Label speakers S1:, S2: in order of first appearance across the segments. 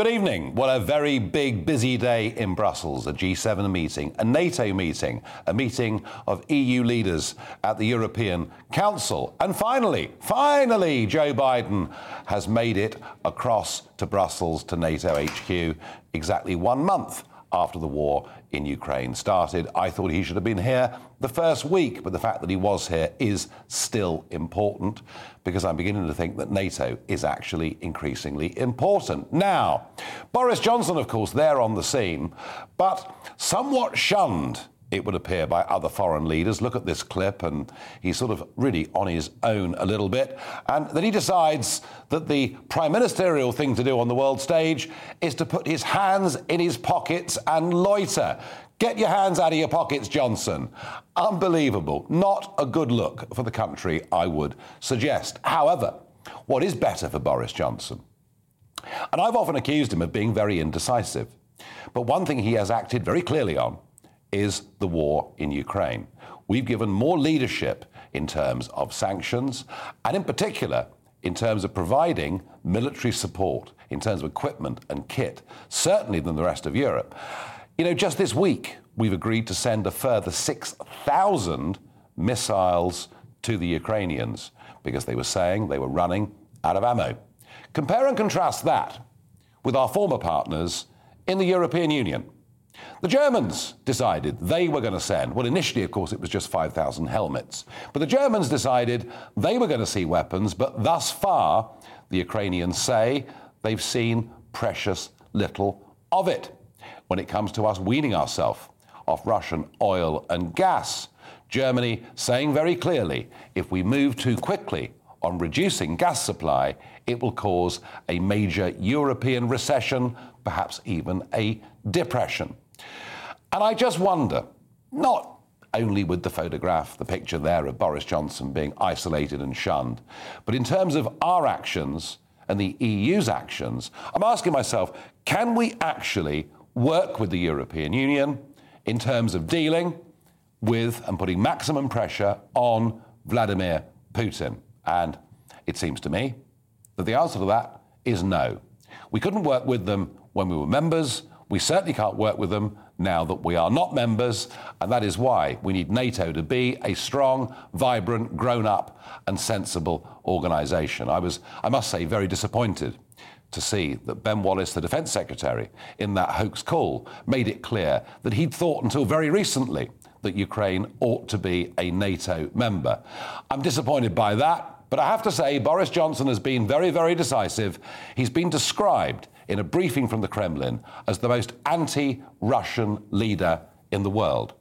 S1: Good evening. What a very big, busy day in Brussels. A G7 meeting, a NATO meeting, a meeting of EU leaders at the European Council. And finally, finally, Joe Biden has made it across to Brussels to NATO HQ exactly one month after the war in Ukraine started. I thought he should have been here the first week, but the fact that he was here is still important because I'm beginning to think that NATO is actually increasingly important. Now, Boris Johnson, of course, there on the scene, but somewhat shunned it would appear, by other foreign leaders. Look at this clip, and he's sort of really on his own a little bit. And then he decides that the prime ministerial thing to do on the world stage is to put his hands in his pockets and loiter. Get your hands out of your pockets, Johnson. Unbelievable. Not a good look for the country, I would suggest. However, what is better for Boris Johnson? And I've often accused him of being very indecisive. But one thing he has acted very clearly on is the war in Ukraine. We've given more leadership in terms of sanctions, and in particular, in terms of providing military support, in terms of equipment and kit, certainly than the rest of Europe. You know, just this week, we've agreed to send a further 6,000 missiles to the Ukrainians because they were saying they were running out of ammo. Compare and contrast that with our former partners in the European Union. The Germans decided they were going to send, well, initially, of course, it was just 5,000 helmets. But the Germans decided they were going to see weapons, but thus far, the Ukrainians say they've seen precious little of it when it comes to us weaning ourselves off Russian oil and gas. Germany saying very clearly if we move too quickly on reducing gas supply, it will cause a major European recession, perhaps even a depression. And I just wonder, not only with the photograph, the picture there of Boris Johnson being isolated and shunned, but in terms of our actions and the EU's actions, I'm asking myself can we actually work with the European Union in terms of dealing with and putting maximum pressure on Vladimir Putin? And it seems to me that the answer to that is no. We couldn't work with them when we were members. We certainly can't work with them now that we are not members, and that is why we need NATO to be a strong, vibrant, grown up, and sensible organisation. I was, I must say, very disappointed to see that Ben Wallace, the Defence Secretary, in that hoax call, made it clear that he'd thought until very recently that Ukraine ought to be a NATO member. I'm disappointed by that. But I have to say, Boris Johnson has been very, very decisive. He's been described in a briefing from the Kremlin as the most anti Russian leader in the world.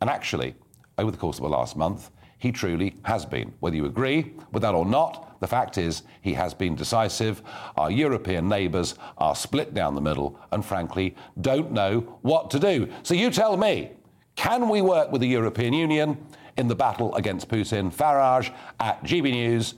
S1: And actually, over the course of the last month, he truly has been. Whether you agree with that or not, the fact is he has been decisive. Our European neighbours are split down the middle and, frankly, don't know what to do. So you tell me can we work with the European Union in the battle against Putin? Farage at GB News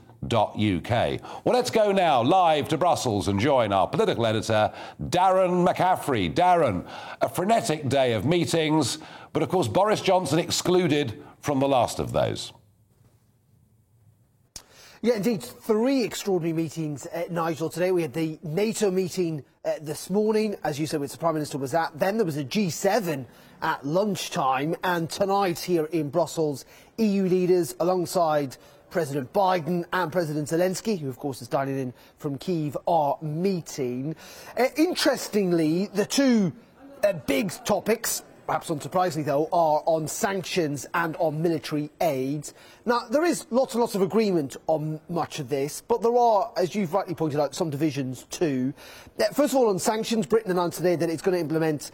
S1: well, let's go now live to Brussels and join our political editor, Darren McCaffrey. Darren, a frenetic day of meetings, but of course, Boris Johnson excluded from the last of those.
S2: Yeah, indeed, three extraordinary meetings, uh, Nigel. Today we had the NATO meeting uh, this morning, as you said, which the Prime Minister was at. Then there was a G7 at lunchtime, and tonight here in Brussels, EU leaders alongside President Biden and President Zelensky, who of course is dining in from Kiev, are meeting. Uh, interestingly, the two uh, big topics perhaps unsurprisingly though, are on sanctions and on military aid. Now, there is lots and lots of agreement on much of this, but there are, as you've rightly pointed out, some divisions too. Uh, first of all, on sanctions, Britain announced today that it's going to implement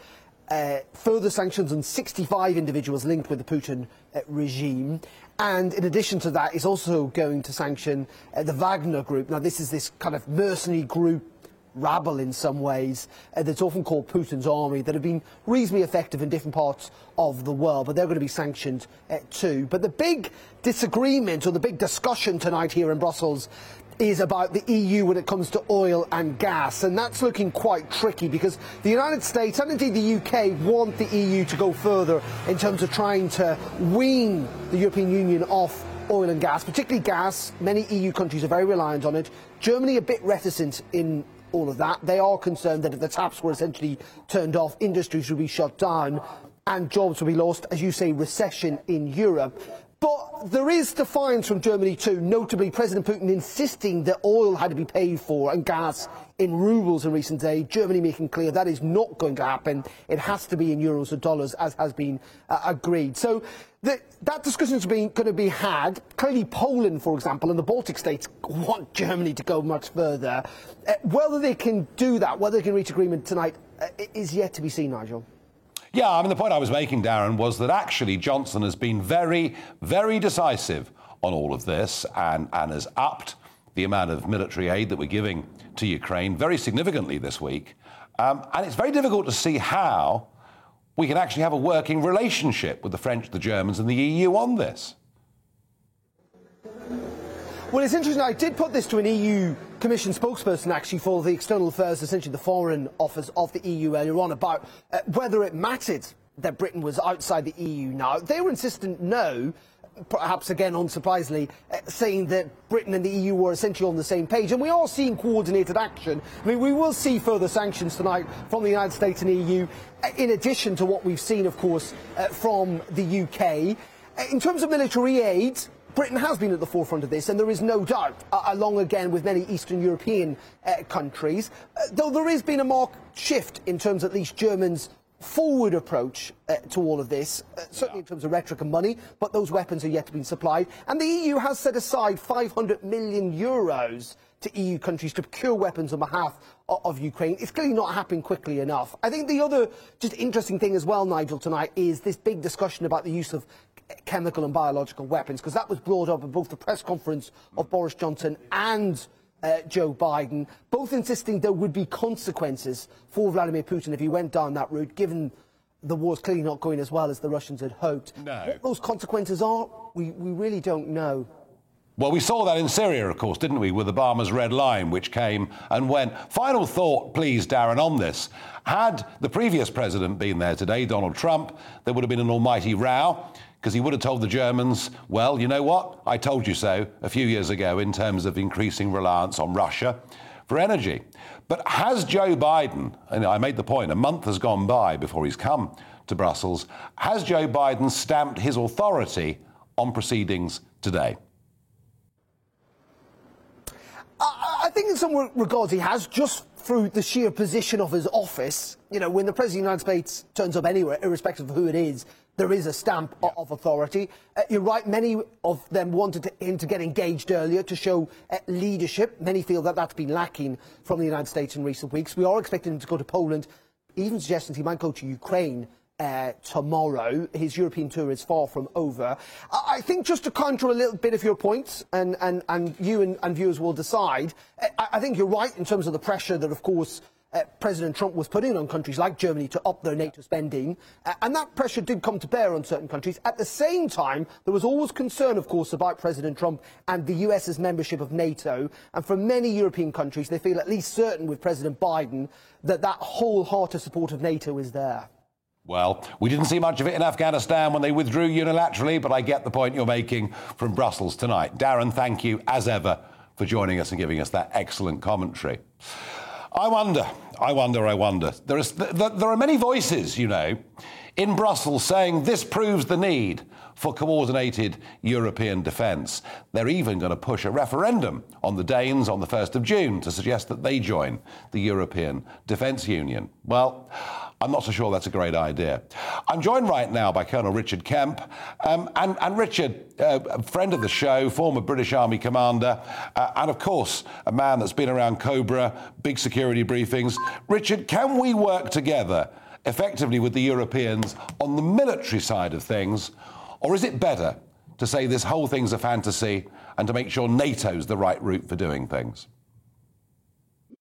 S2: uh, further sanctions on 65 individuals linked with the Putin uh, regime. And in addition to that, it's also going to sanction uh, the Wagner group. Now, this is this kind of mercenary group rabble in some ways uh, that's often called Putin's army that have been reasonably effective in different parts of the world, but they're going to be sanctioned uh, too. But the big disagreement or the big discussion tonight here in Brussels is about the EU when it comes to oil and gas, and that's looking quite tricky because the United States and indeed the UK want the EU to go further in terms of trying to wean the European Union off oil and gas, particularly gas. Many EU countries are very reliant on it. Germany a bit reticent in all of that. They are concerned that if the taps were essentially turned off, industries would be shut down and jobs would be lost, as you say, recession in Europe. But there is defiance from Germany too, notably President Putin insisting that oil had to be paid for and gas in rubles in recent days. Germany making clear that is not going to happen. It has to be in euros or dollars, as has been uh, agreed. So the, that discussion is going to be had. Clearly, Poland, for example, and the Baltic states want Germany to go much further. Uh, whether they can do that, whether they can reach agreement tonight, uh, is yet to be seen, Nigel.
S1: Yeah, I mean, the point I was making, Darren, was that actually Johnson has been very, very decisive on all of this and, and has upped the amount of military aid that we're giving to Ukraine very significantly this week. Um, and it's very difficult to see how we can actually have a working relationship with the French, the Germans, and the EU on this.
S2: Well, it's interesting. I did put this to an EU Commission spokesperson, actually, for the External Affairs, essentially the Foreign Office of the EU earlier on, about uh, whether it mattered that Britain was outside the EU now. They were insistent no, perhaps again unsurprisingly, uh, saying that Britain and the EU were essentially on the same page. And we are seeing coordinated action. I mean, we will see further sanctions tonight from the United States and EU, uh, in addition to what we've seen, of course, uh, from the UK. Uh, in terms of military aid, Britain has been at the forefront of this, and there is no doubt, uh, along again with many Eastern European uh, countries, uh, though there has been a marked shift in terms, at least, Germans' forward approach uh, to all of this, uh, certainly in terms of rhetoric and money, but those weapons are yet to be supplied. And the EU has set aside 500 million euros to EU countries to procure weapons on behalf of Ukraine. It's clearly not happening quickly enough. I think the other just interesting thing as well, Nigel, tonight is this big discussion about the use of chemical and biological weapons, because that was brought up at both the press conference of Boris Johnson and uh, Joe Biden, both insisting there would be consequences for Vladimir Putin if he went down that route, given the war's clearly not going as well as the Russians had hoped.
S1: No.
S2: What those consequences are, we, we really don't know.
S1: Well, we saw that in Syria, of course, didn't we, with Obama's red line, which came and went. Final thought, please, Darren, on this. Had the previous president been there today, Donald Trump, there would have been an almighty row because he would have told the Germans, well, you know what? I told you so a few years ago in terms of increasing reliance on Russia for energy. But has Joe Biden, and I made the point, a month has gone by before he's come to Brussels, has Joe Biden stamped his authority on proceedings today?
S2: I think in some regards he has, just through the sheer position of his office. You know, when the President of the United States turns up anywhere, irrespective of who it is, there is a stamp yeah. of authority. Uh, you're right, many of them wanted to, him to get engaged earlier to show uh, leadership. Many feel that that's been lacking from the United States in recent weeks. We are expecting him to go to Poland, even suggesting he might go to Ukraine uh, tomorrow. His European tour is far from over. I, I, think just to counter a little bit of your points, and, and, and you and, and viewers will decide, uh, I, I, think you're right in terms of the pressure that, of course, uh, President Trump was putting on countries like Germany to up their NATO spending, uh, and that pressure did come to bear on certain countries. At the same time, there was always concern, of course, about President Trump and the US's membership of NATO, and for many European countries, they feel at least certain with President Biden that that wholehearted support of NATO is there.
S1: Well, we didn't see much of it in Afghanistan when they withdrew unilaterally, but I get the point you're making from Brussels tonight. Darren, thank you, as ever, for joining us and giving us that excellent commentary. I wonder, I wonder, I wonder. There, is, there are many voices, you know, in Brussels saying this proves the need for coordinated European defence. They're even going to push a referendum on the Danes on the 1st of June to suggest that they join the European Defence Union. Well, I'm not so sure that's a great idea. I'm joined right now by Colonel Richard Kemp. Um, and, and, Richard, uh, a friend of the show, former British Army commander, uh, and of course, a man that's been around Cobra, big security briefings. Richard, can we work together effectively with the Europeans on the military side of things? Or is it better to say this whole thing's a fantasy and to make sure NATO's the right route for doing things?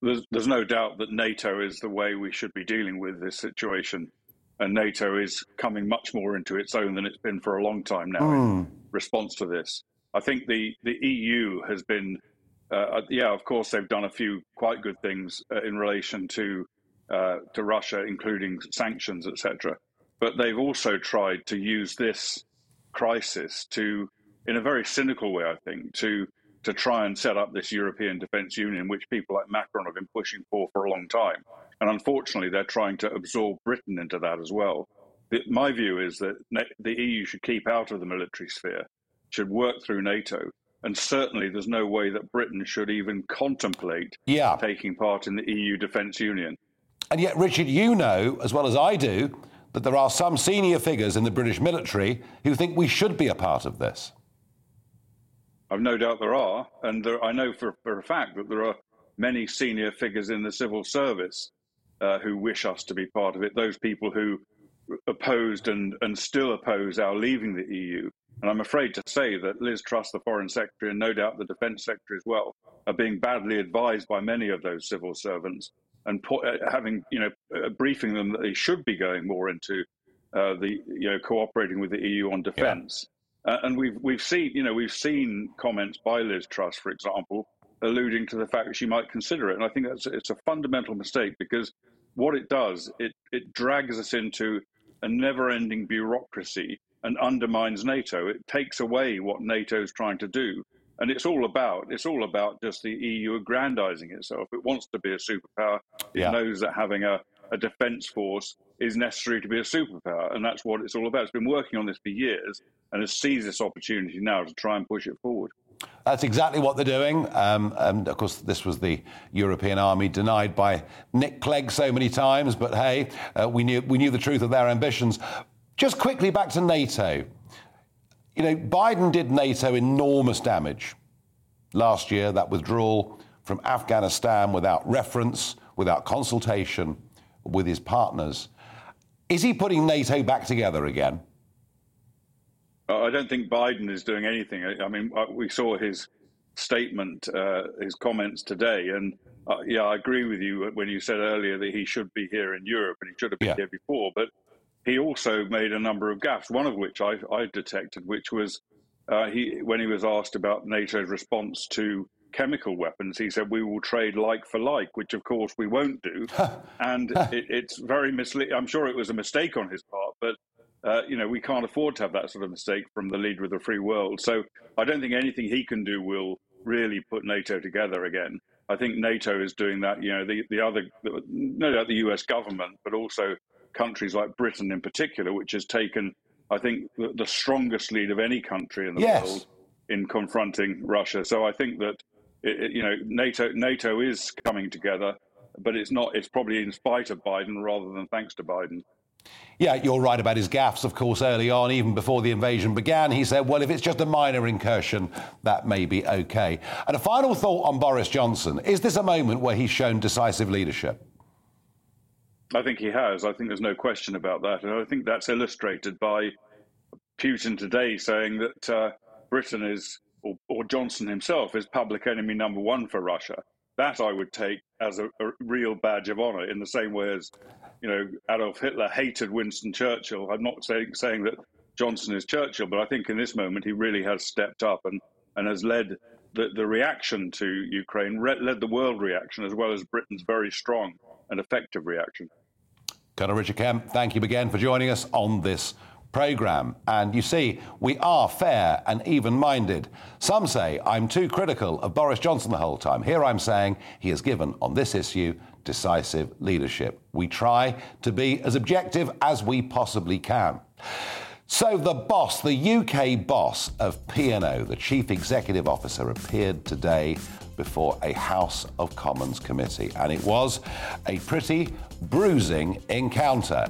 S3: There's, there's no doubt that NATO is the way we should be dealing with this situation. And NATO is coming much more into its own than it's been for a long time now mm. in hmm. response to this. I think the, the EU has been, uh, uh, yeah, of course, they've done a few quite good things uh, in relation to uh, to Russia, including sanctions, etc. But they've also tried to use this crisis to, in a very cynical way, I think, to to try and set up this European Defence Union, which people like Macron have been pushing for for a long time. And unfortunately, they're trying to absorb Britain into that as well. The, my view is that the EU should keep out of the military sphere, should work through NATO. And certainly, there's no way that Britain should even contemplate yeah. taking part in the EU Defence Union.
S1: And yet, Richard, you know as well as I do that there are some senior figures in the British military who think we should be a part of this.
S3: I've no doubt there are, and there, I know for, for a fact that there are many senior figures in the civil service uh, who wish us to be part of it. Those people who opposed and, and still oppose our leaving the EU. And I'm afraid to say that Liz Truss, the Foreign Secretary, and no doubt the Defence Secretary as well, are being badly advised by many of those civil servants and put, uh, having, you know, uh, briefing them that they should be going more into uh, the, you know, cooperating with the EU on defence. Uh, and we've we've seen you know we've seen comments by Liz Truss, for example, alluding to the fact that she might consider it. And I think that's it's a fundamental mistake because what it does it it drags us into a never-ending bureaucracy and undermines NATO. It takes away what NATO is trying to do. And it's all about it's all about just the EU aggrandizing itself. It wants to be a superpower. It yeah. knows that having a, a defence force is necessary to be a superpower, and that's what it's all about. It's been working on this for years, and has seized this opportunity now to try and push it forward.
S1: That's exactly what they're doing. Um, and of course, this was the European army denied by Nick Clegg so many times. But hey, uh, we, knew, we knew the truth of their ambitions. Just quickly back to NATO. You know, Biden did NATO enormous damage last year, that withdrawal from Afghanistan without reference, without consultation with his partners. Is he putting NATO back together again?
S3: I don't think Biden is doing anything. I mean, uh, we saw his statement, uh, his comments today, and uh, yeah, I agree with you when you said earlier that he should be here in Europe and he should have been yeah. here before. But he also made a number of gaffes. One of which I, I detected, which was uh, he when he was asked about NATO's response to chemical weapons, he said we will trade like for like, which of course we won't do. and it, it's very misleading. I'm sure it was a mistake on his part, but uh, you know we can't afford to have that sort of mistake from the leader of the free world. So I don't think anything he can do will really put NATO together again. I think NATO is doing that. You know, the the other, no doubt the U.S. government, but also countries like Britain in particular, which has taken, I think, the, the strongest lead of any country in the yes. world in confronting Russia. So I think that it, it, you know, NATO NATO is coming together, but it's not. It's probably in spite of Biden rather than thanks to Biden.
S1: Yeah, you're right about his gaffes, of course, early on, even before the invasion began. He said, well, if it's just a minor incursion, that may be okay. And a final thought on Boris Johnson is this a moment where he's shown decisive leadership?
S3: I think he has. I think there's no question about that. And I think that's illustrated by Putin today saying that uh, Britain is or, or Johnson himself is public enemy number one for Russia. That I would take as a, a real badge of honor, in the same way as you know Adolf Hitler hated Winston Churchill. I'm not saying saying that Johnson is Churchill, but I think in this moment he really has stepped up and and has led the, the reaction to Ukraine, led the world reaction as well as Britain's very strong and effective reaction.
S1: Colonel Richard Kemp, thank you again for joining us on this programme. And you see, we are fair and even minded. Some say I'm too critical of Boris Johnson the whole time. Here I'm saying he has given, on this issue, decisive leadership. We try to be as objective as we possibly can. So the boss, the UK boss of P&O, the chief executive officer, appeared today before a House of Commons committee, and it was a pretty bruising encounter.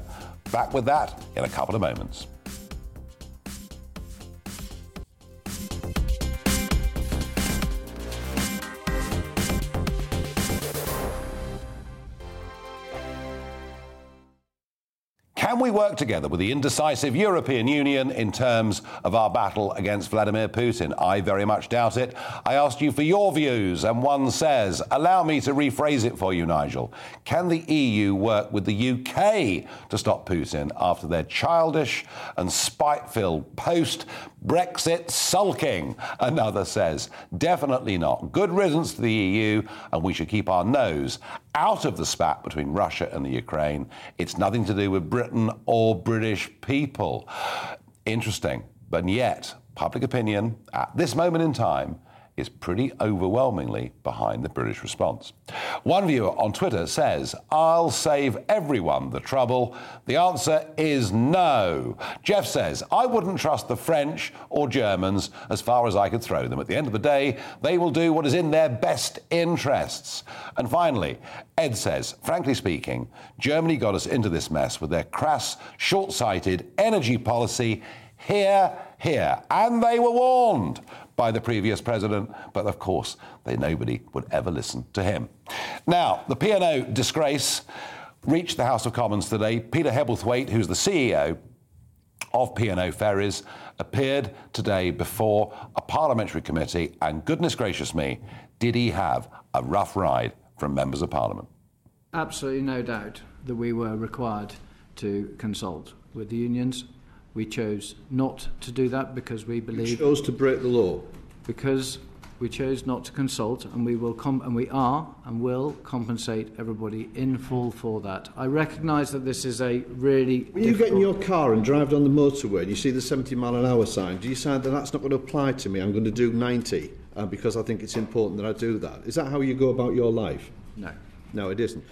S1: Back with that in a couple of moments. Can we work together with the indecisive European Union in terms of our battle against Vladimir Putin? I very much doubt it. I asked you for your views, and one says, allow me to rephrase it for you, Nigel. Can the EU work with the UK to stop Putin after their childish and spite filled post Brexit sulking? Another says, definitely not. Good riddance to the EU, and we should keep our nose out of the spat between Russia and the Ukraine. It's nothing to do with Britain or British people. Interesting. But yet, public opinion at this moment in time is pretty overwhelmingly behind the British response. One viewer on Twitter says, I'll save everyone the trouble. The answer is no. Jeff says, I wouldn't trust the French or Germans as far as I could throw them. At the end of the day, they will do what is in their best interests. And finally, Ed says, frankly speaking, Germany got us into this mess with their crass, short sighted energy policy. Hear, hear. And they were warned by the previous president, but of course, they, nobody would ever listen to him. Now, the P&O disgrace reached the House of Commons today. Peter Hebblethwaite, who's the CEO of P&O Ferries, appeared today before a parliamentary committee, and goodness gracious me, did he have a rough ride from members of parliament?
S4: Absolutely no doubt that we were required to consult with the unions we chose not to do that because we believe.
S5: You chose to break the law.
S4: Because we chose not to consult, and we will com- and we are and will compensate everybody in full for that. I recognise that this is a really.
S5: When you get in your car and drive down the motorway and you see the 70 mile an hour sign, do you say that that's not going to apply to me? I'm going to do 90 uh, because I think it's important that I do that. Is that how you go about your life?
S4: No.
S5: No, it isn't.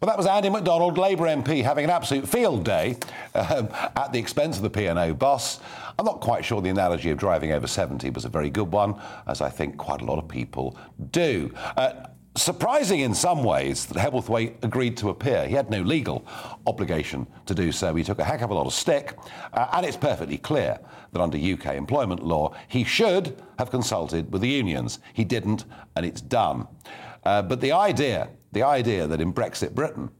S1: Well, that was Andy McDonald, Labour MP, having an absolute field day um, at the expense of the P&O boss. I'm not quite sure the analogy of driving over 70 was a very good one, as I think quite a lot of people do. Uh, surprising in some ways that Hebblethwaite agreed to appear. He had no legal obligation to do so. He took a heck of a lot of stick, uh, and it's perfectly clear that under UK employment law, he should have consulted with the unions. He didn't, and it's done. Uh, but the idea the idea that in Brexit Britain,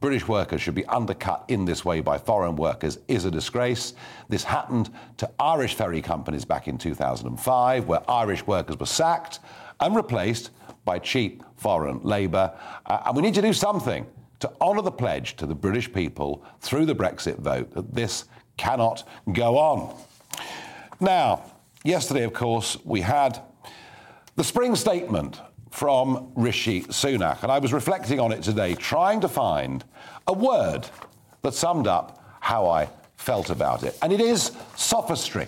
S1: British workers should be undercut in this way by foreign workers is a disgrace. This happened to Irish ferry companies back in 2005, where Irish workers were sacked and replaced by cheap foreign labour. Uh, and we need to do something to honour the pledge to the British people through the Brexit vote that this cannot go on. Now, yesterday, of course, we had the spring statement from Rishi Sunak. And I was reflecting on it today, trying to find a word that summed up how I felt about it. And it is sophistry.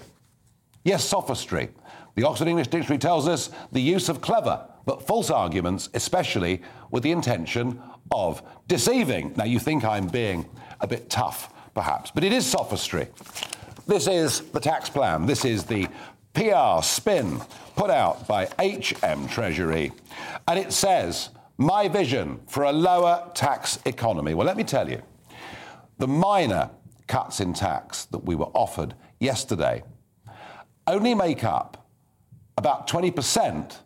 S1: Yes, sophistry. The Oxford English Dictionary tells us the use of clever but false arguments, especially with the intention of deceiving. Now, you think I'm being a bit tough, perhaps, but it is sophistry. This is the tax plan. This is the PR spin put out by HM Treasury. And it says, My vision for a lower tax economy. Well, let me tell you, the minor cuts in tax that we were offered yesterday only make up about 20%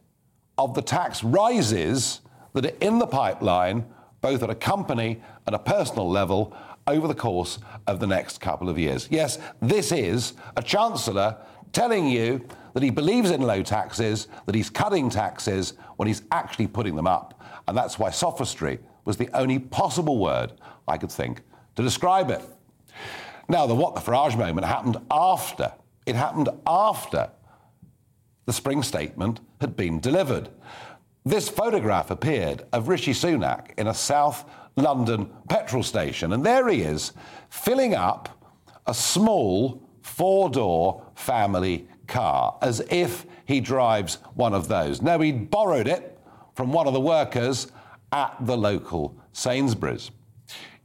S1: of the tax rises that are in the pipeline, both at a company and a personal level, over the course of the next couple of years. Yes, this is a chancellor telling you that he believes in low taxes, that he's cutting taxes when he's actually putting them up. And that's why sophistry was the only possible word I could think to describe it. Now, the what the Farage moment happened after. It happened after the spring statement had been delivered. This photograph appeared of Rishi Sunak in a South London petrol station, and there he is filling up a small four door family car as if he drives one of those. No, he borrowed it from one of the workers at the local Sainsbury's.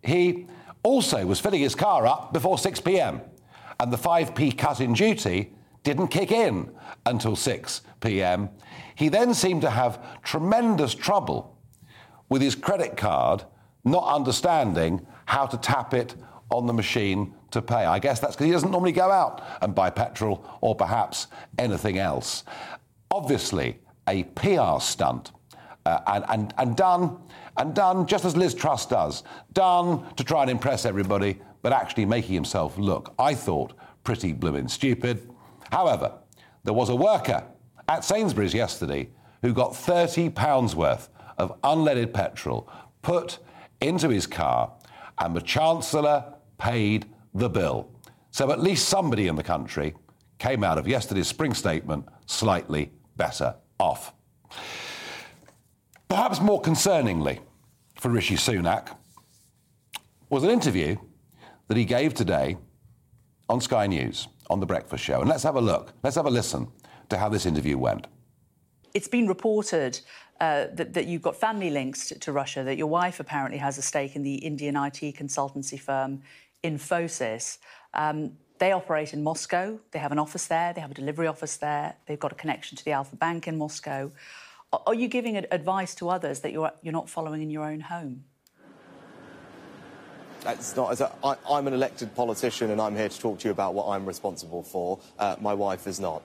S1: He also was filling his car up before 6 pm, and the 5p cut in duty didn't kick in until 6 pm. He then seemed to have tremendous trouble with his credit card, not understanding how to tap it on the machine to pay. I guess that's because he doesn't normally go out and buy petrol or perhaps anything else. Obviously, a PR stunt. Uh, and, and, and done and done just as Liz Truss does, done to try and impress everybody, but actually making himself look, I thought, pretty blooming stupid. However, there was a worker at Sainsbury's yesterday who got £30 worth of unleaded petrol put into his car, and the Chancellor paid the bill. So at least somebody in the country came out of yesterday's spring statement slightly better off. Perhaps more concerningly for Rishi Sunak was an interview that he gave today on Sky News on the breakfast show. And let's have a look, let's have a listen to how this interview went.
S6: It's been reported uh, that, that, you've got family links to, to, Russia, that your wife apparently has a stake in the Indian IT consultancy firm Infosys. Um, they operate in Moscow. They have an office there. They have a delivery office there. They've got a connection to the Alfa Bank in Moscow. Are you giving advice to others that you're, you're not following in your own home?
S7: It's not. As a, I, I'm an elected politician, and I'm here to talk to you about what I'm responsible for. Uh, my wife is not.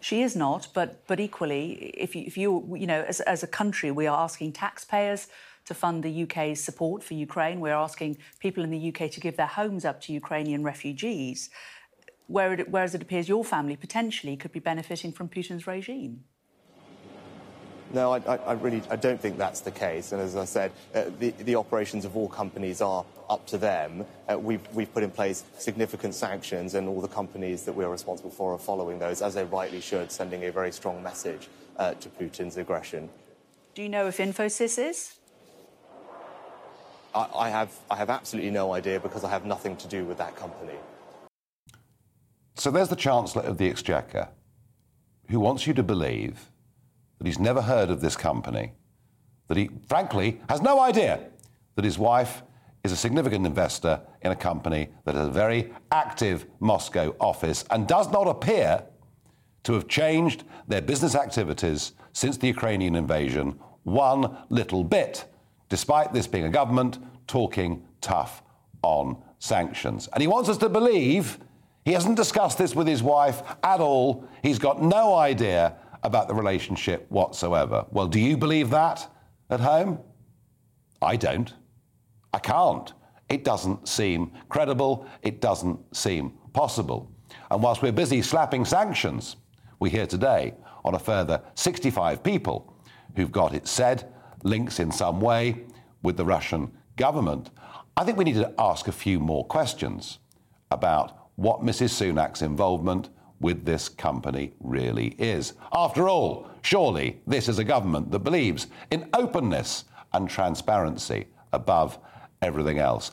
S6: She is not, but but equally, if you, if you you know, as, as a country, we are asking taxpayers to fund the UK's support for Ukraine. We're asking people in the UK to give their homes up to Ukrainian refugees, whereas it appears your family potentially could be benefiting from Putin's regime.
S7: No, I, I, really I don't think that's the case. And as I said, uh, the, the, operations of all companies are up to them. Uh, we've, we've put in place significant sanctions, and all the companies that we're responsible for are following those, as they rightly should, sending a very strong message uh, to Putin's aggression.
S6: Do you know if Infosys is?
S7: I, have, I have absolutely no idea because I have nothing to do with that company.
S1: So there's the Chancellor of the Exchequer who wants you to believe that he's never heard of this company, that he, frankly, has no idea that his wife is a significant investor in a company that has a very active Moscow office and does not appear to have changed their business activities since the Ukrainian invasion one little bit, despite this being a government talking tough on sanctions. And he wants us to believe he hasn't discussed this with his wife at all. He's got no idea about the relationship whatsoever. Well, do you believe that at home? I don't. I can't. It doesn't seem credible. It doesn't seem possible. And whilst we're busy slapping sanctions, we hear today on a further 65 people who've got, it said, links in some way with the Russian government. I think we need to ask a few more questions about what Mrs. Sunak's involvement with this company really is. After all, surely this is a government that believes in openness and transparency above everything else.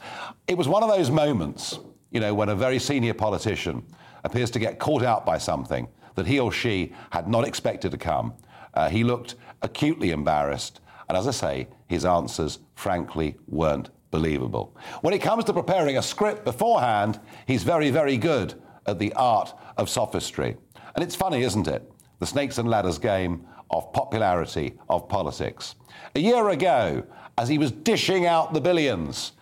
S1: It was one of those moments, you know, when a very senior politician appears to get caught out by something that he or she had not expected to come. Uh, he looked acutely embarrassed, and as I say, his answers, frankly, weren't believable. When it comes to preparing a script beforehand, he's very, very good at the art of sophistry. And it's funny, isn't it? The snakes and ladders game of popularity of politics. A year ago, as he was dishing out the billions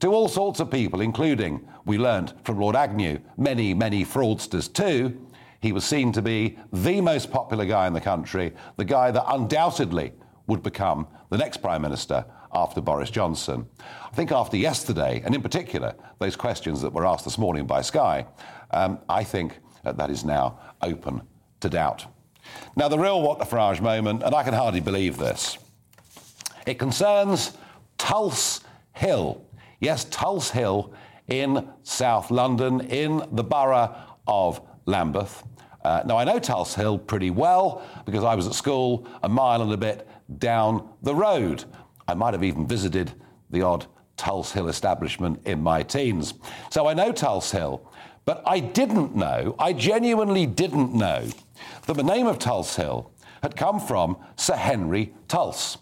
S1: to all sorts of people, including, we learned from Lord Agnew, many, many fraudsters too, he was seen to be the most popular guy in the country, the guy that undoubtedly would become the next Prime Minister after Boris Johnson. I think after yesterday, and in particular, those questions that were asked this morning by Sky, um, I think that is now open to doubt. Now, the real what the Farage moment, and I can hardly believe this, it concerns Tulse Hill. Yes, Tulse Hill in South London, in the borough of Lambeth. Uh, now, I know Tulse Hill pretty well because I was at school a mile and a bit down the road. I might have even visited the odd Tulse Hill establishment in my teens. So I know Tulse Hill. But I didn't know, I genuinely didn't know, that the name of Tulse Hill had come from Sir Henry Tulse,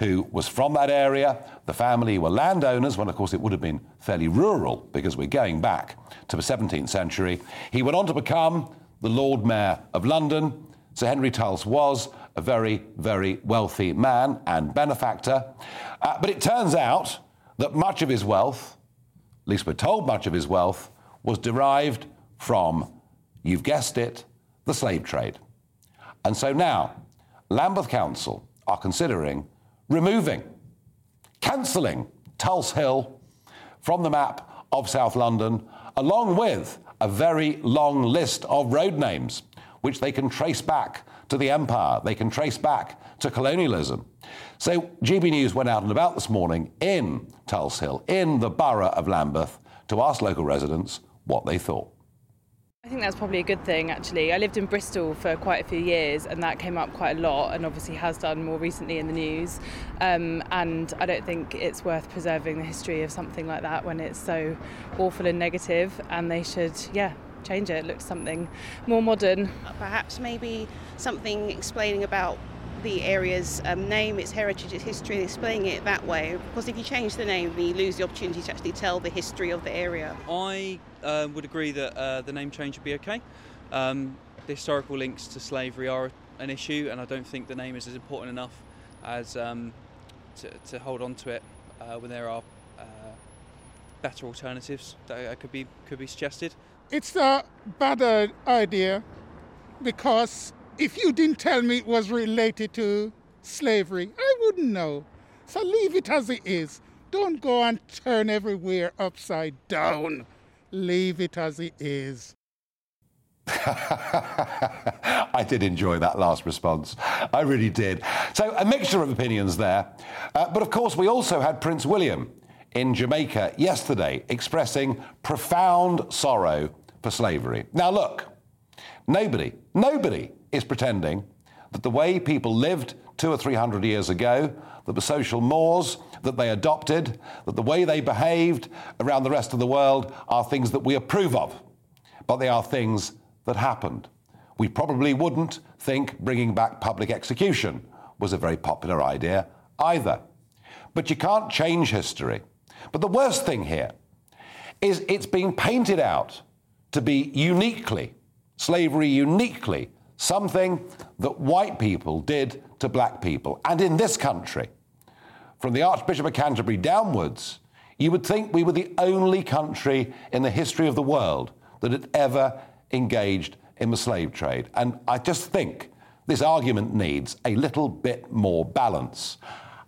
S1: who was from that area. The family were landowners, when of course it would have been fairly rural because we're going back to the 17th century. He went on to become the Lord Mayor of London. Sir Henry Tulse was a very, very wealthy man and benefactor. Uh, but it turns out that much of his wealth, at least we're told much of his wealth, was derived from, you've guessed it, the slave trade. And so now, Lambeth Council are considering removing, cancelling Tulse Hill from the map of South London, along with a very long list of road names, which they can trace back to the empire, they can trace back to colonialism. So GB News went out and about this morning in Tulse Hill, in the borough of Lambeth, to ask local residents what they thought.
S8: I think that's probably a good thing actually. I lived in Bristol for quite a few years and that came up quite a lot and obviously has done more recently in the news. Um, and I don't think it's worth preserving the history of something like that when it's so awful and negative and they should, yeah, change it, look something more modern.
S9: Perhaps maybe something explaining about the area's um, name, its heritage, its history, explaining it that way. Because if you change the name, you lose the opportunity to actually tell the history of the area.
S10: I uh, would agree that uh, the name change would be okay. Um, the historical links to slavery are an issue, and I don't think the name is as important enough as um, to, to, hold on to it uh, when there are uh, better alternatives that could be could be suggested.
S11: It's a bad idea because if you didn't tell me it was related to slavery, I wouldn't know. So leave it as it is. Don't go and turn everywhere upside down. Leave it as it is.
S1: I did enjoy that last response. I really did. So, a mixture of opinions there. Uh, but of course, we also had Prince William in Jamaica yesterday expressing profound sorrow for slavery. Now, look, nobody, nobody is pretending that the way people lived two or three hundred years ago, that the social mores that they adopted, that the way they behaved around the rest of the world are things that we approve of, but they are things that happened. We probably wouldn't think bringing back public execution was a very popular idea either. But you can't change history. But the worst thing here is it's being painted out to be uniquely, slavery uniquely, something that white people did to black people. And in this country, from the Archbishop of Canterbury downwards, you would think we were the only country in the history of the world that had ever engaged in the slave trade. And I just think this argument needs a little bit more balance.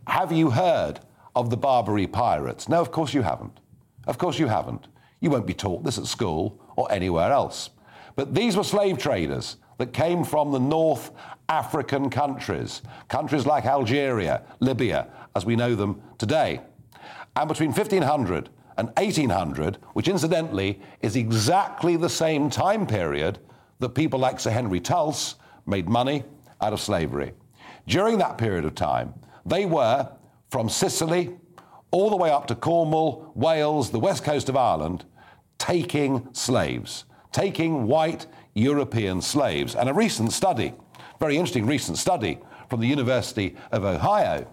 S1: Have you heard of the Barbary pirates? No, of course you haven't. Of course you haven't. You won't be taught this at school or anywhere else. But these were slave traders that came from the North African countries, countries like Algeria, Libya, as we know them today. And between 1500 and 1800, which incidentally is exactly the same time period that people like Sir Henry Tulse made money out of slavery. During that period of time, they were from Sicily all the way up to Cornwall, Wales, the west coast of Ireland, taking slaves, taking white European slaves. And a recent study, very interesting recent study from the University of Ohio,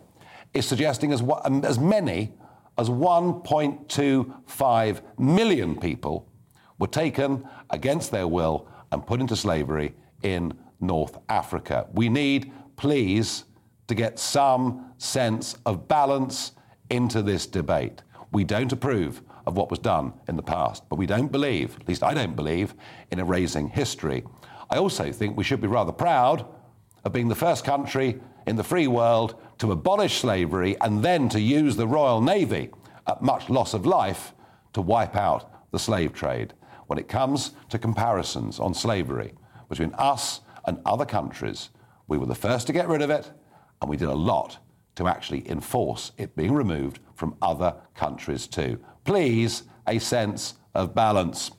S1: is suggesting as, um, as many as 1.25 million people were taken against their will and put into slavery in North Africa. We need, please, to get some sense of balance into this debate. We don't approve of what was done in the past, but we don't believe, at least I don't believe, in erasing history. I also think we should be rather proud of being the first country in the free world to abolish slavery and then to use the Royal Navy at much loss of life to wipe out the slave trade. When it comes to comparisons on slavery between us and other countries, we were the first to get rid of it, and we did a lot to actually enforce it being removed from other countries too. Please, a sense of balance.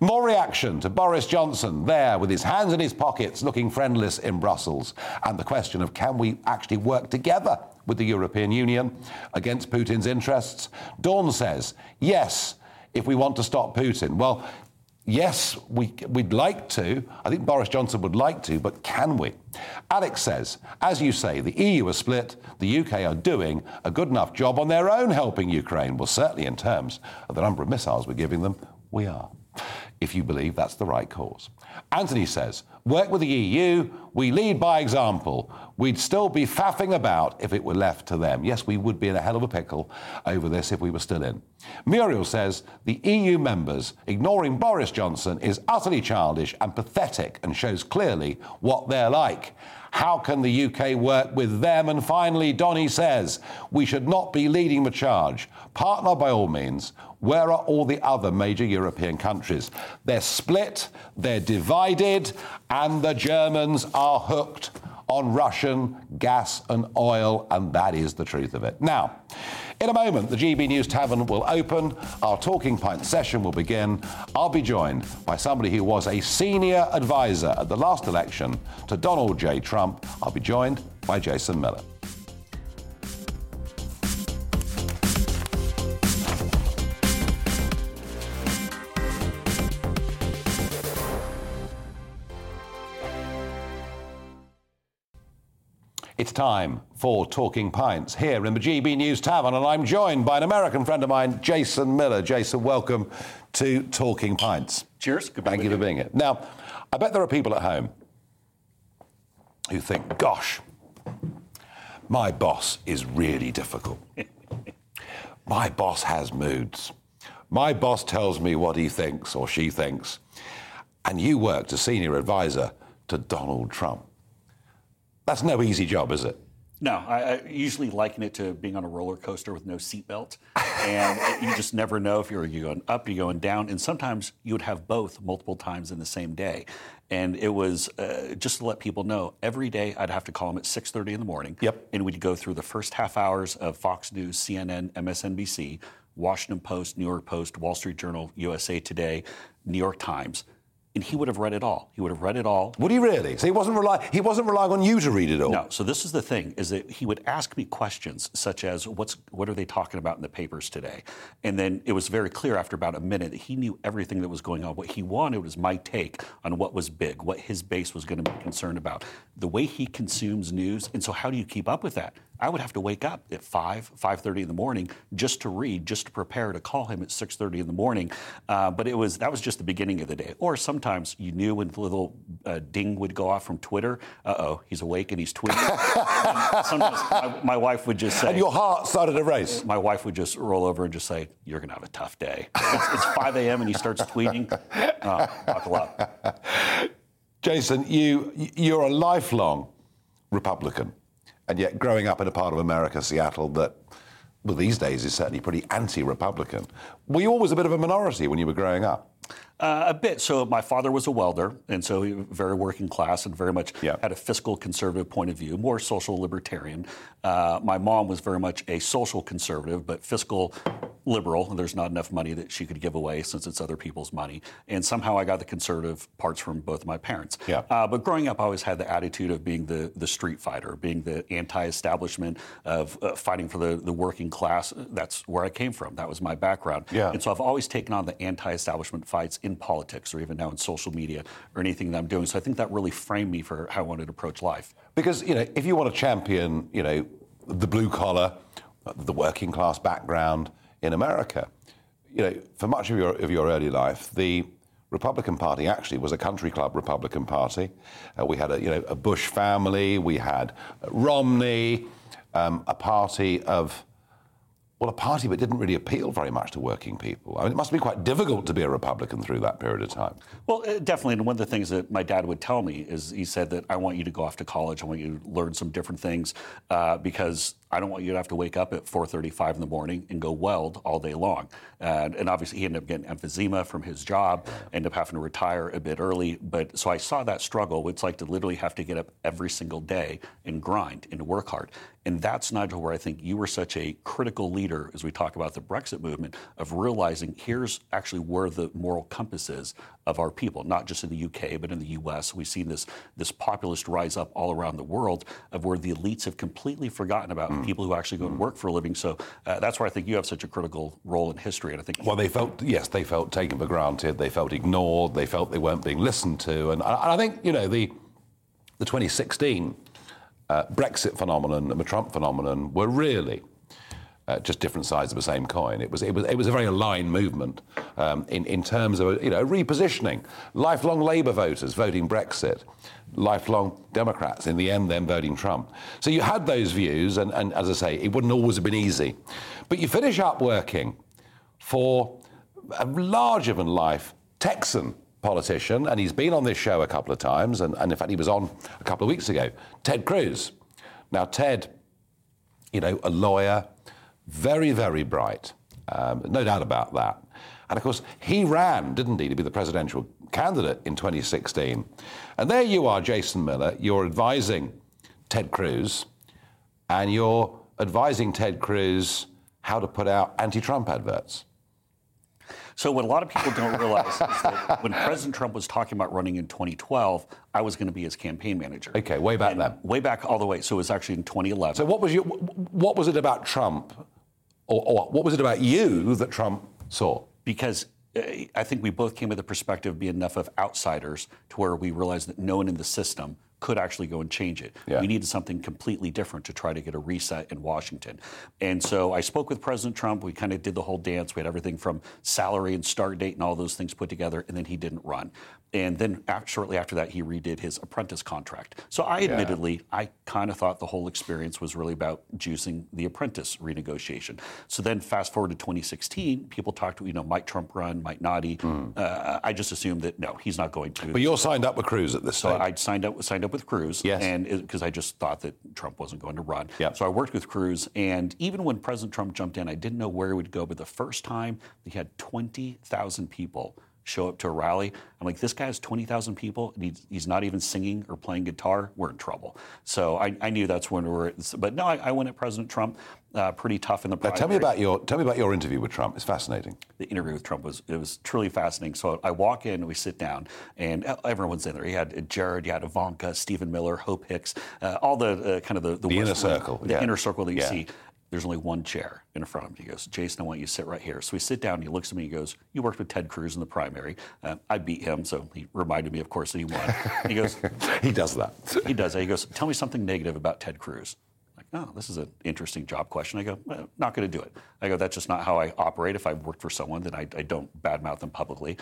S1: More reaction to Boris Johnson there with his hands in his pockets, looking friendless in Brussels, and the question of can we actually work together with the European Union against Putin's interests? Dawn says, yes, if we want to stop Putin. Well, yes, we, would like to. I think Boris Johnson would like to, but can we? Alex says, as you say, the EU is split. The UK are doing a good enough job on their own helping Ukraine. Well, certainly in terms of the number of missiles we're giving them, we are. If you believe that's the right cause. Anthony says, work with the EU, we lead by example. We'd still be faffing about if it were left to them. Yes, we would be in a hell of a pickle over this if we were still in. Muriel says, the EU members ignoring Boris Johnson is utterly childish and pathetic and shows clearly what they're like. How can the UK work with them? And finally, Donny says, we should not be leading the charge. Partner by all means. Where are all the other major European countries? They're split, they're divided, and the Germans are hooked on Russian gas and oil, and that is the truth of it. Now, in a moment, the GB News Tavern will open. Our Talking Pint session will begin. I'll be joined by somebody who was a senior advisor at the last election to Donald J. Trump. I'll be joined by Jason Miller. Time for Talking Pints here in the GB News Tavern, and I'm joined by an American friend of mine, Jason Miller. Jason, welcome to Talking Pints.
S12: Cheers. Good
S1: Thank you for being here. Now, I bet there are people at home who think, gosh, my boss is really difficult. my boss has moods. My boss tells me what he thinks or she thinks. And you worked as senior advisor to Donald Trump. That's no easy job, is it?
S12: No, I, I usually liken it to being on a roller coaster with no seatbelt, and you just never know if you're, you're going up, you're going down, and sometimes you would have both multiple times in the same day. And it was uh, just to let people know, every day I'd have to call them at 6:30 in the morning.
S1: Yep.
S12: And we'd go through the first half hours of Fox News, CNN, MSNBC, Washington Post, New York Post, Wall Street Journal, USA Today, New York Times and he would have read it all. He would have read it all.
S1: Would he really? So he wasn't relying. He wasn't relying on you to read it all.
S12: No. So this is the thing: is that he would ask me questions such as, "What's what are they talking about in the papers today?" And then it was very clear after about a minute that he knew everything that was going on. What he wanted was my take on what was big, what his base was going to be concerned about, the way he consumes news. And so, how do you keep up with that? I would have to wake up at 5, 5.30 in the morning just to read, just to prepare to call him at 6.30 in the morning. Uh, but it was that was just the beginning of the day. Or sometimes you knew when the little uh, ding would go off from Twitter, uh-oh, he's awake and he's tweeting. sometimes my, my, wife would just say...
S1: And your heart started to race.
S12: My wife would just roll over and just say, you're going to have a tough day. It's, it's 5 a.m. and he starts tweeting. Oh, buckle up.
S1: Jason, you, you're a lifelong Republican. And yet, growing up in a part of America, Seattle, that, well, these days is certainly pretty anti Republican. Were you always a bit of a minority when you were growing up?
S12: Uh, a bit. So my father was a welder, and so he was very working class and very much
S1: yeah.
S12: had a fiscal conservative point of view, more social libertarian. Uh, my mom was very much a social conservative, but fiscal liberal. There's not enough money that she could give away since it's other people's money. And somehow I got the conservative parts from both my parents.
S1: Yeah.
S12: Uh, but growing up, I always had the attitude of being the, the street fighter, being the anti-establishment, of uh, fighting for the, the working class. That's where I came from. That was my background.
S1: Yeah.
S12: And so I've always taken on the anti-establishment fights in politics or even now in social media or anything that I'm doing. So I think that really framed me for how I wanted to approach life.
S1: Because, you know, if you want to champion, you know, the blue collar, the working class background in America, you know, for much of your, of your early life, the Republican Party actually was a country club Republican Party. Uh, we had a, you know, a Bush family, we had Romney, um, a party of well, a party that didn't really appeal very much to working people. I mean, it must be quite difficult to be a Republican through that period of time.
S12: Well, uh, definitely. And one of the things that my dad would tell me is he said that I want you to go off to college. I want you to learn some different things uh, because I don't want you to have to wake up at 4:35 in the morning and go weld all day long. And, and obviously, he ended up getting emphysema from his job, ended up having to retire a bit early. But so I saw that struggle. It's like to literally have to get up every single day and grind and work hard. And that's, Nigel, where I think you were such a critical leader as we talk about the Brexit movement of realizing here's actually where the moral compass is of our people, not just in the UK, but in the US. We've seen this, this populist rise up all around the world of where the elites have completely forgotten about mm. people who actually go and work for a living. So uh, that's where I think you have such a critical role in history. And I think.
S1: Well, they felt, yes, they felt taken for granted. They felt ignored. They felt they weren't being listened to. And I, I think, you know, the, the 2016 uh, Brexit phenomenon and the Trump phenomenon were really uh, just different sides of the same coin. It was, it was, it was a very aligned movement um, in, in terms of you know, repositioning. Lifelong Labour voters voting Brexit, lifelong Democrats in the end then voting Trump. So you had those views, and, and as I say, it wouldn't always have been easy. But you finish up working for a larger than life Texan politician, and he's been on this show a couple of times, and, and in fact, he was on a couple of weeks ago, Ted Cruz. Now, Ted, you know, a lawyer, very, very bright, um, no doubt about that. And of course, he ran, didn't he, to be the presidential candidate in 2016. And there you are, Jason Miller, you're advising Ted Cruz, and you're advising Ted Cruz how to put out anti Trump adverts.
S12: So what a lot of people don't realize is that when President Trump was talking about running in 2012, I was going to be his campaign manager.
S1: Okay, way back and then.
S12: Way back all the way. So it was actually in 2011.
S1: So what was your, what was it about Trump, or, or what was it about you that Trump saw?
S12: Because uh, I think we both came with the perspective of being enough of outsiders to where we realized that no one in the system could actually go and change it.
S1: Yeah.
S12: We needed something completely different to try to get a reset in Washington. And so I spoke with President Trump. We kind of did the whole dance. We had everything from salary and start date and all those things put together, and then he didn't run. And then af- shortly after that, he redid his apprentice contract. So I
S1: Yeah.
S12: admittedly, I kind of thought the whole experience was really about juicing the apprentice renegotiation. So then fast forward to 2016, people talked to, you know, might Trump run, might not he. Uh, I just assumed that no, he's not going to.
S1: But you're signed up with Cruz at this
S12: So
S1: stage.
S12: I signed up signed up with Cruz,
S1: Yes.
S12: and because I just thought that Trump wasn't going to run.
S1: Yep.
S12: So I worked with Cruz, and even when President Trump jumped in, I didn't know where he would go. But the first time he had twenty thousand people show up to a rally, I'm like, this guy has twenty thousand people, and he's, he's not even singing or playing guitar. We're in trouble. So I, I knew that's when we were. But no, I, I went at President Trump uh, pretty tough in the.
S1: Now, tell me about your tell me about your interview with Trump. It's fascinating.
S12: the interview with Trump was it was truly fascinating. So I walk in, we sit down, and everyone's in there. He had Jared, you had Ivanka, Stephen Miller, Hope Hicks, uh, all the uh, kind of the,
S1: The inner circle,
S12: the
S1: yeah.
S12: inner circle that you
S1: Yeah.
S12: see. There's only one chair in front of him. He goes, Jason, I want you to sit right here. So we sit down. And he looks at me. He goes, You worked with Ted Cruz in the primary. Uh, I beat him, so he reminded me, of course, that he won. he goes,
S1: He does that.
S12: he does. That. He goes, tell me something negative about Ted Cruz. Oh, this is an interesting job question. I go, well, not going to do it. I go, that's just not how I operate. If I've worked for someone, then I, I don't badmouth them publicly.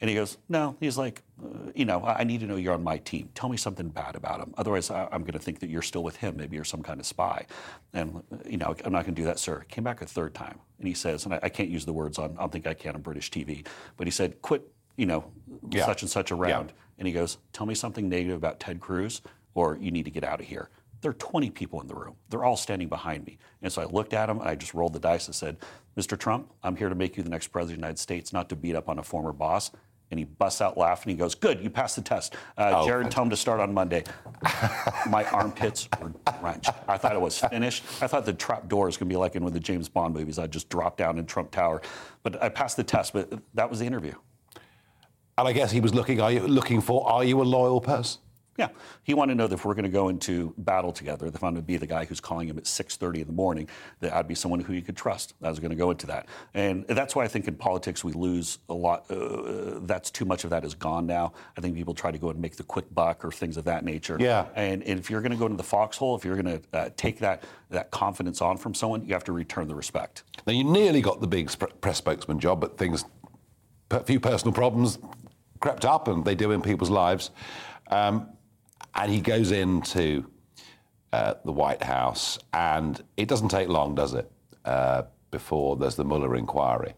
S12: And he goes, no. He's like, uh, you know, I I need to know you're on my team. Tell me something bad about him. Otherwise, I, I'm going to think that you're still with him. Maybe you're some kind of spy. And, you know, I'm not going to do that, sir. Came back a third time. And he says, and I, I can't use the words on, I don't think I can on British TV, but he said, quit, you know,
S1: Yeah.
S12: such and such around.
S1: Yeah.
S12: And he goes, Tell me something negative about Ted Cruz, or you need to get out of here. There are 20 people in the room. They're all standing behind me. And so I looked at him and I just rolled the dice and said, Mr. Trump, I'm here to make you the next president of the United States, not to beat up on a former boss. And he busts out laughing. He goes, Good, you passed the test. Uh,
S1: Oh,
S12: Jared, tell him to start on Monday. My armpits were drenched. I thought it was finished. I thought the trap door was going to be like in one of the James Bond movies. I'd just drop down in Trump Tower. But I passed the test, but that was the interview.
S1: And I guess he was looking are you looking for are you a loyal person?
S12: Yeah, he wanted to know that if we're going to go into battle together, if I'm going to be the guy who's calling him at 6:30 in the morning, that I'd be someone who you could trust. I was going to go into that, and that's why I think in politics we lose a lot. Uh, that's too much of that is gone now. I think people try to go and make the quick buck or things of that nature.
S1: Yeah.
S12: and, and if you're going to go into the foxhole, if you're going to uh, take that that confidence on from someone, you have to return the respect.
S1: Now you nearly got the big sp- press spokesman job, but things, a few personal problems crept up, and they do in people's lives. Um, and he goes into uh, the White House, and it doesn't take long, does it, uh, before there's the Mueller inquiry,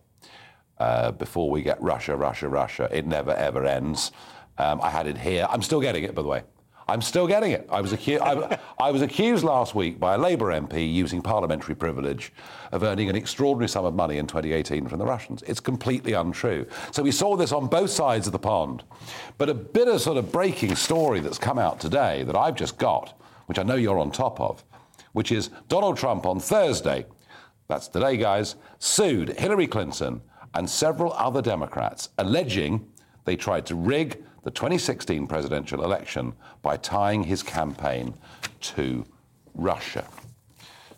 S1: uh, before we get Russia, Russia, Russia. It never ever ends. Um, I had it here. I'm still getting it, by the way. I'm still getting it. I was, acu- I, I was accused last week by a Labour MP using parliamentary privilege of earning an extraordinary sum of money in 2018 from the Russians. It's completely untrue. So we saw this on both sides of the pond. But a bit of sort of breaking story that's come out today that I've just got, which I know you're on top of, which is Donald Trump on Thursday, that's today, guys, sued Hillary Clinton and several other Democrats, alleging they tried to rig the 2016 presidential election by tying his campaign to Russia.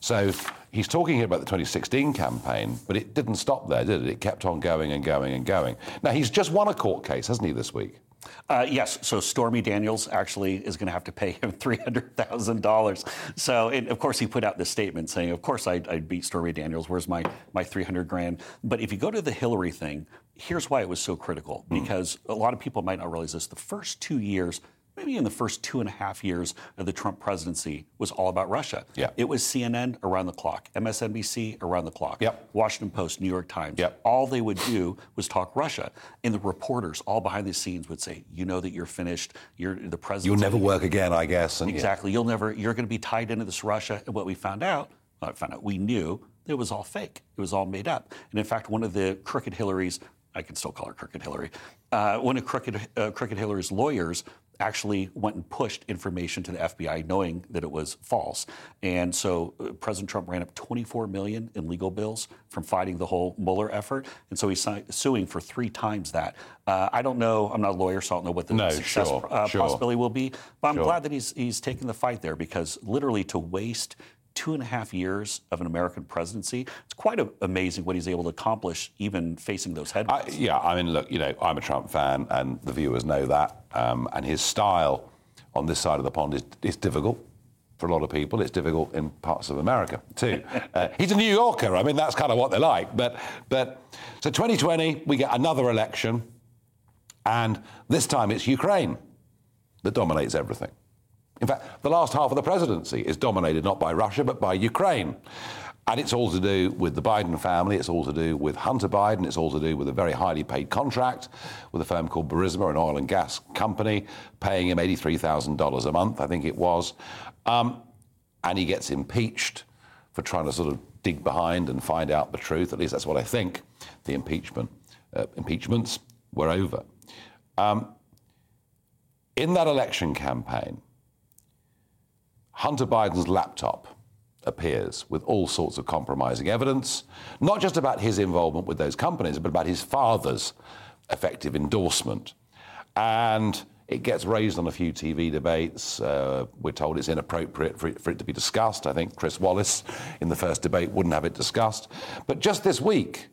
S1: So he's talking here about the 2016 campaign, but it didn't stop there, did it? It kept on going and going and going. Now, he's just won a court case, hasn't he, this week?
S12: Uh, yes, so Stormy Daniels actually is going to have to pay him three hundred thousand dollars. So, and of course, he put out this statement saying, "Of course, I, I beat Stormy Daniels. Where's my my three hundred grand?" But if you go to the Hillary thing, here's why it was so critical mm. because a lot of people might not realize this: the first two years. Maybe in the first two and a half years of the Trump presidency was all about Russia.
S1: Yeah.
S12: It was CNN around the clock, MSNBC around the clock,
S1: Yep.
S12: Washington Post, New York Times.
S1: Yep.
S12: All they would do was talk Russia. And the reporters, all behind the scenes, would say, You know that you're finished. You're the president.
S1: You'll never work again, I guess.
S12: Exactly. You'll never, you're going to be tied into this Russia. And what we found out, well, I found out, we knew it was all fake. It was all made up. And in fact, one of the crooked Hillary's, I can still call her crooked Hillary, uh, one of crooked, uh, crooked Hillary's lawyers actually went and pushed information to the FBI knowing that it was false. And so uh, President Trump ran up 24 million in legal bills from fighting the whole Mueller effort. And so he's suing for three times that. Uh, I don't know, I'm not a lawyer, so I don't know what the
S1: No,
S12: success
S1: sure,
S12: uh,
S1: sure.
S12: possibility will be. But I'm
S1: Sure.
S12: glad that he's he's taking the fight there because literally to waste two and a half years of an American presidency, it's quite a, amazing what he's able to accomplish even facing those
S1: I,
S12: headwinds.
S1: yeah, I mean, look, you know, I'm a Trump fan, and the viewers know that. Um, and his style on this side of the pond is, is difficult for a lot of people. It's difficult in parts of America too. Uh, he's a New Yorker. I mean, that's kind of what they like. But, but so 2020, we get another election, and this time it's Ukraine that dominates everything. In fact, the last half of the presidency is dominated not by Russia but by Ukraine. And it's all to do with the Biden family. It's all to do with Hunter Biden. It's all to do with a very highly paid contract with a firm called Burisma, an oil and gas company, paying him $83,000 a month, I think it was. Um, and he gets impeached for trying to sort of dig behind and find out the truth. At least that's what I think. The impeachment uh, impeachments were over. Um, in that election campaign, Hunter Biden's laptop appears with all sorts of compromising evidence, not just about his involvement with those companies, but about his father's effective endorsement. And it gets raised on a few TV debates. Uh, we're told it's inappropriate for it, for it, to be discussed. I think Chris Wallace in the first debate wouldn't have it discussed. But just this week,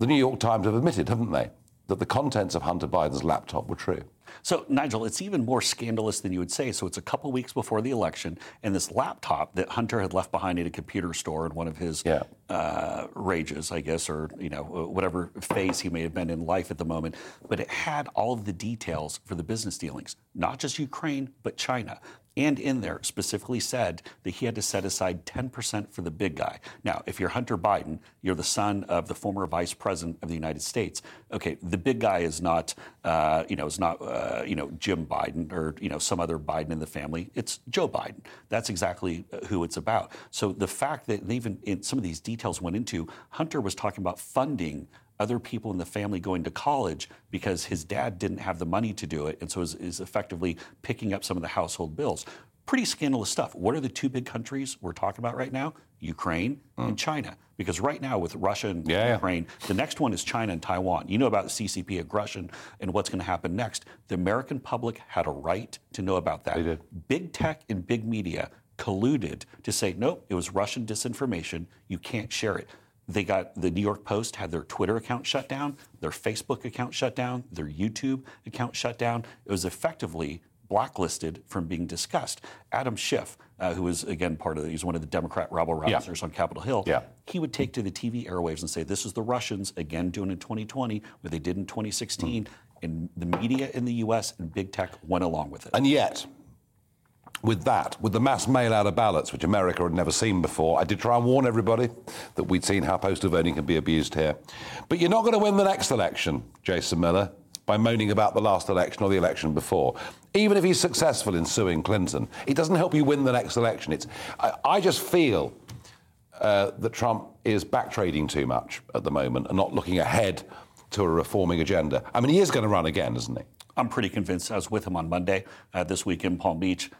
S1: the New York Times have admitted, haven't they, that the contents of Hunter Biden's laptop were true.
S12: So, Nigel, it's even more scandalous than you would say. So, it's a couple weeks before the election, and this laptop that Hunter had left behind at a computer store in one of his yeah. uh, rages, I guess, or you know, whatever phase he may have been in life at the moment, but it had all of the details for the business dealings, not just Ukraine, but China and in there specifically said that he had to set aside 10% for the big guy. Now, if you're Hunter Biden, you're the son of the former vice president of the United States. Okay, the big guy is not, uh, you know, is not, uh, you know, Jim Biden or you know some other Biden in the family. It's Joe Biden. That's exactly uh, who it's about. So the fact that even in some of these details went into Hunter was talking about funding other people in the family going to college because his dad didn't have the money to do it, and so is, is effectively picking up some of the household bills. Pretty scandalous stuff. What are the two big countries we're talking about right now? Ukraine mm. and China. Because right now, with Russia and yeah, Ukraine, yeah. the next one is China and Taiwan. You know about the CCP aggression and what's going to happen next. The American public had a right to know about that.
S1: They did.
S12: Big tech and big media colluded to say, nope, it was Russian disinformation. You can't share it. They got the New York Post had their Twitter account shut down, their Facebook account shut down, their YouTube account shut down. It was effectively blacklisted from being discussed. Adam Schiff, uh, who was again part of the, he's one of the Democrat rabble rousers yeah. on Capitol Hill.
S1: Yeah.
S12: He would take to the TV airwaves and say, "This is the Russians again doing in 2020 what they did in 2016." Mm. And the media in the U.S. and big tech went along with it.
S1: And yet, with that, with the mass mail out of ballots, which America had never seen before. I did try and warn everybody that we'd seen how postal voting can be abused here. But you're not going to win the next election, Jason Miller, by moaning about the last election or the election before. Even if he's successful in suing Clinton, it doesn't help you win the next election. It's, I, I just feel uh, that Trump is backtrading too much at the moment and not looking ahead to a reforming agenda. I mean, he is going to run again, isn't he?
S12: I'm pretty convinced. I was with him on Monday uh, this week in Palm Beach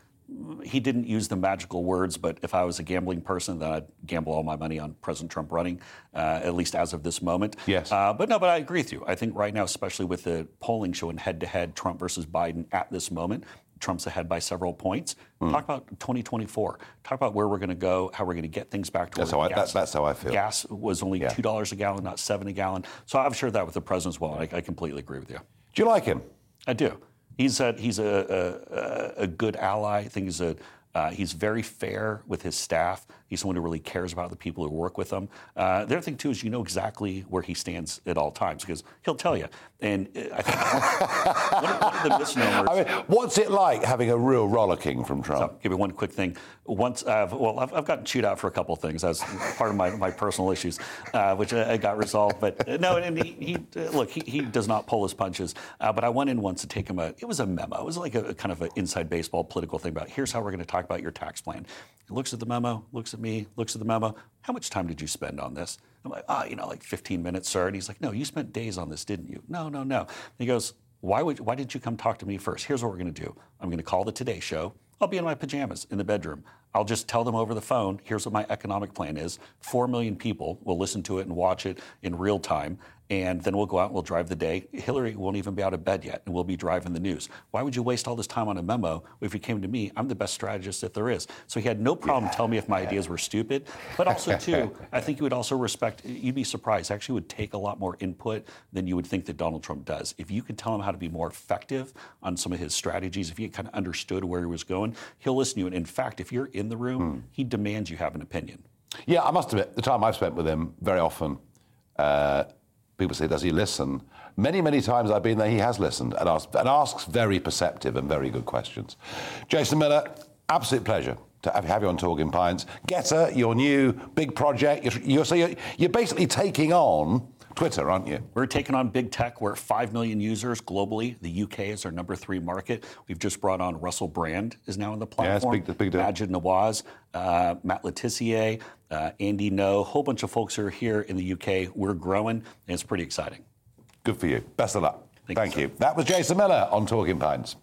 S12: he didn't use the magical words, but if I was a gambling person, then I'd gamble all my money on President Trump running, uh, at least as of this moment.
S1: Yes.
S12: Uh, but no, but I agree with you. I think right now, especially with the polling showing head to head Trump versus Biden at this moment, Trump's ahead by several points. Mm. Talk about 2024. Talk about where we're going to go, how we're going to get things back to
S1: that's how I,
S12: gas,
S1: that's how I feel.
S12: Gas was only yeah. $2 a gallon, not 7 a gallon. So I've shared that with the president as well. I, I completely agree with you.
S1: Do you like him?
S12: I do. He's a, he's a, a, a good ally. I think he's a uh, he's very fair with his staff. He's someone who really cares about the people who work with him. Uh, the other thing, too, is you know exactly where he stands at all times because he'll tell you. And uh, I think one, one, of the misnomers.
S1: I mean, what's it like having a real rollicking from Trump?
S12: So, give me one quick thing. Once, I've, well, I've, I've, gotten chewed out for a couple of things. That's part of my, my personal issues, uh, which I, I, got resolved. But uh, no, and he, he uh, look, he, he, does not pull his punches. but I went in once to take him a. It was a memo. It was like a, a kind of an inside baseball political thing about here's how we're going to talk about your tax plan. He looks at the memo, looks at me, looks at the memo. How much time did you spend on this? I'm like, ah, oh, you know, like 15 minutes, sir. And he's like, no, you spent days on this, didn't you? No, no, no. And he goes, why, would, why didn't you come talk to me first? Here's what we're going to do. I'm going to call the Today Show. I'll be in my pajamas in the bedroom. I'll just tell them over the phone, here's what my economic plan is. Four million people will listen to it and watch it in real time and then we'll go out and we'll drive the day. Hillary won't even be out of bed yet, and we'll be driving the news. Why would you waste all this time on a memo if you came to me? I'm the best strategist that there is. So he had no problem yeah, telling me if my ideas were stupid, but also too, I think you would also respect. You'd be surprised. Actually, would take a lot more input than you would think that Donald Trump does. If you could tell him how to be more effective on some of his strategies, if he kind of understood where he was going, he'll listen to you. And in fact, if you're in the room, hmm. he demands you have an opinion.
S1: Yeah, I must admit, the time I've spent with him, very often. Uh, people say, does he listen? Many, many times I've been there, he has listened and, asked, and asks very perceptive and very good questions. Jason Miller, absolute pleasure to have you on Talking Pints. GETTR, your new big project. You're, you're, so you're, you're basically taking on Twitter, aren't you?
S12: We're taking on big tech. We're at 5 million users globally. The UK is our number three market. We've just brought on Russell Brand is now on the platform.
S1: Yeah, big, big deal.
S12: Maajid Nawaz, uh, Matt Le Tissier, uh, Andy No, a whole bunch of folks are here in the UK. We're growing, and it's pretty exciting.
S1: Good for you. Best of luck. Thank, Thank you, you. That was Jason Miller on Talking Pints.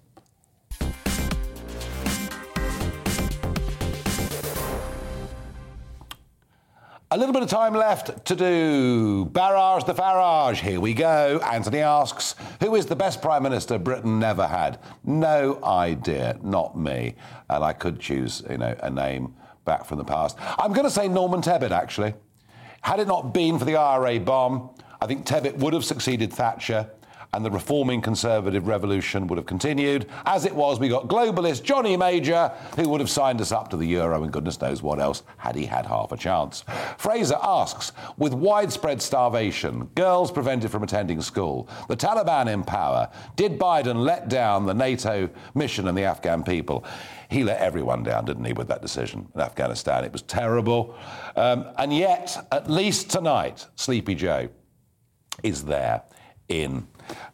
S1: A little bit of time left to do Barrage the Farage. Here we go. Anthony asks, Who is the best Prime Minister Britain never had? No idea, not me. And I could choose, you know, a name back from the past. I'm going to say Norman Tebbit, actually. Had it not been for the IRA bomb, I think Tebbit would have succeeded Thatcher and the reforming conservative revolution would have continued. As it was, we got globalist Johnny Major, who would have signed us up to the euro and goodness knows what else had he had half a chance. Fraser asks With widespread starvation, girls prevented from attending school, the Taliban in power, did Biden let down the NATO mission and the Afghan people? he let everyone down, didn't he, with that decision in Afghanistan? It was terrible. Um, and yet, at least tonight, Sleepy Joe is there in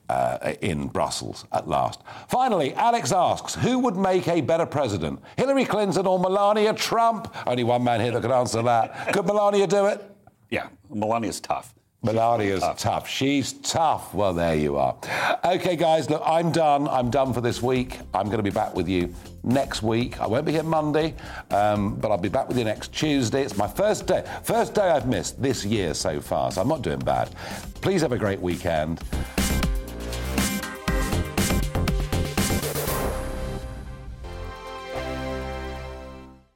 S1: uh, in Brussels at last. Finally, Alex asks, who would make a better president, Hillary Clinton or Melania Trump? Only one man here that could answer that. Could Melania do it?
S12: Yeah, Melania's tough.
S1: Melania's tough. tough. She's tough. Well, there you are. Okay, guys, look, I'm done. I'm done for this week. I'm going to be back with you next week. I won't be here Monday, um, but I'll be back with you next Tuesday. It's my first day, first day I've missed this year so far, so I'm not doing bad. Please have a great weekend.